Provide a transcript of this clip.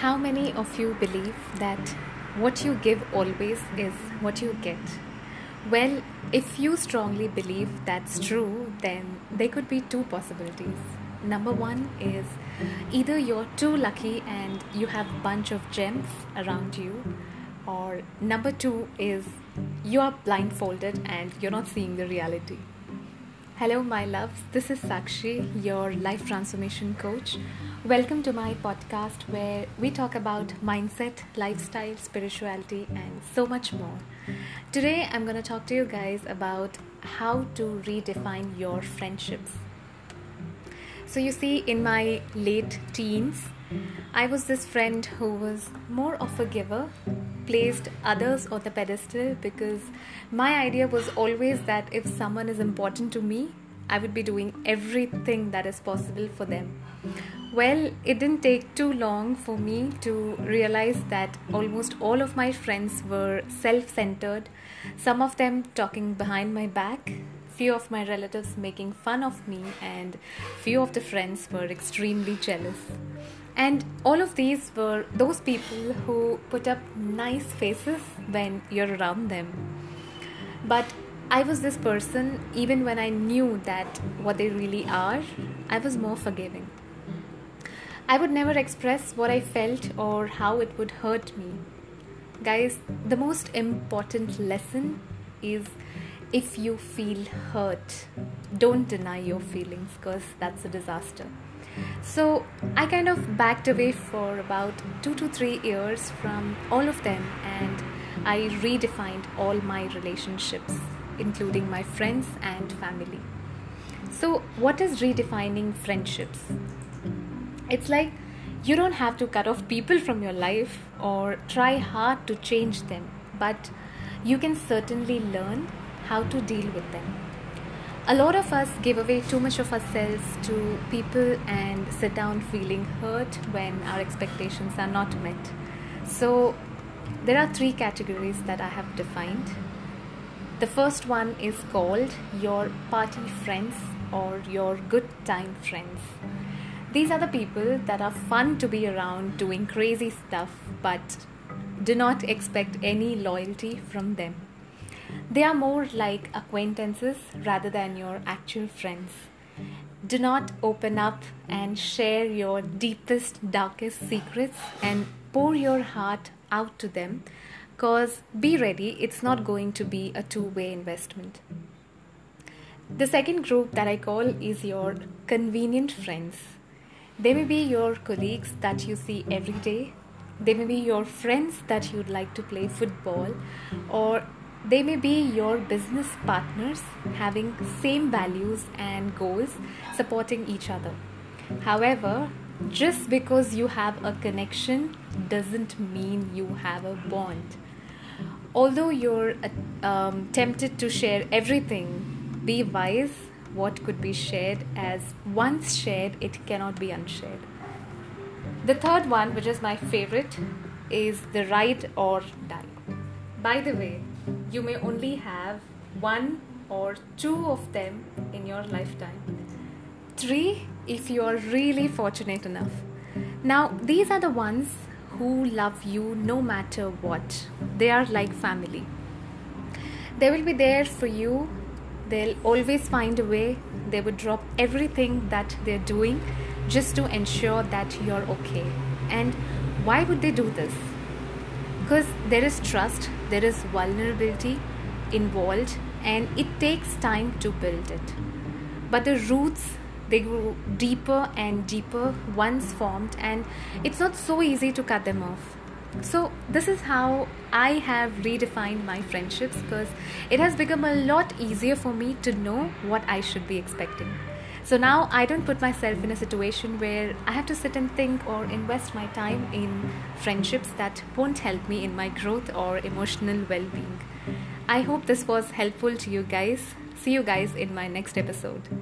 How many of you believe that what you give always is what you get? Well, if you strongly believe that's true, then there could be two possibilities. Number one is either you're too lucky and you have a bunch of gems around you, or number two is you are blindfolded and you're not seeing the reality. Hello, my loves. This is Sakshi, your life transformation coach. Welcome to my podcast where we talk about mindset, lifestyle, spirituality, and so much more. Today, I'm going to talk to you guys about how to redefine your friendships. So, you see, in my late teens, I was this friend who was more of a giver, placed others on the pedestal because my idea was always that if someone is important to me, I would be doing everything that is possible for them. Well, it didn't take too long for me to realize that almost all of my friends were self centered, some of them talking behind my back, few of my relatives making fun of me, and few of the friends were extremely jealous. And all of these were those people who put up nice faces when you're around them. But I was this person, even when I knew that what they really are, I was more forgiving. I would never express what I felt or how it would hurt me. Guys, the most important lesson is if you feel hurt, don't deny your feelings because that's a disaster. So I kind of backed away for about two to three years from all of them and I redefined all my relationships, including my friends and family. So, what is redefining friendships? It's like you don't have to cut off people from your life or try hard to change them, but you can certainly learn how to deal with them. A lot of us give away too much of ourselves to people and sit down feeling hurt when our expectations are not met. So, there are three categories that I have defined. The first one is called your party friends or your good time friends. These are the people that are fun to be around doing crazy stuff, but do not expect any loyalty from them. They are more like acquaintances rather than your actual friends. Do not open up and share your deepest, darkest secrets and pour your heart out to them because be ready, it's not going to be a two way investment. The second group that I call is your convenient friends. They may be your colleagues that you see every day. They may be your friends that you'd like to play football or they may be your business partners having same values and goals supporting each other. However, just because you have a connection doesn't mean you have a bond. Although you're um, tempted to share everything, be wise what could be shared, as once shared, it cannot be unshared. The third one, which is my favorite, is the ride or die. By the way, you may only have one or two of them in your lifetime. Three, if you are really fortunate enough. Now, these are the ones who love you no matter what. They are like family. They will be there for you they'll always find a way they would drop everything that they're doing just to ensure that you're okay and why would they do this because there is trust there is vulnerability involved and it takes time to build it but the roots they grow deeper and deeper once formed and it's not so easy to cut them off so, this is how I have redefined my friendships because it has become a lot easier for me to know what I should be expecting. So now I don't put myself in a situation where I have to sit and think or invest my time in friendships that won't help me in my growth or emotional well being. I hope this was helpful to you guys. See you guys in my next episode.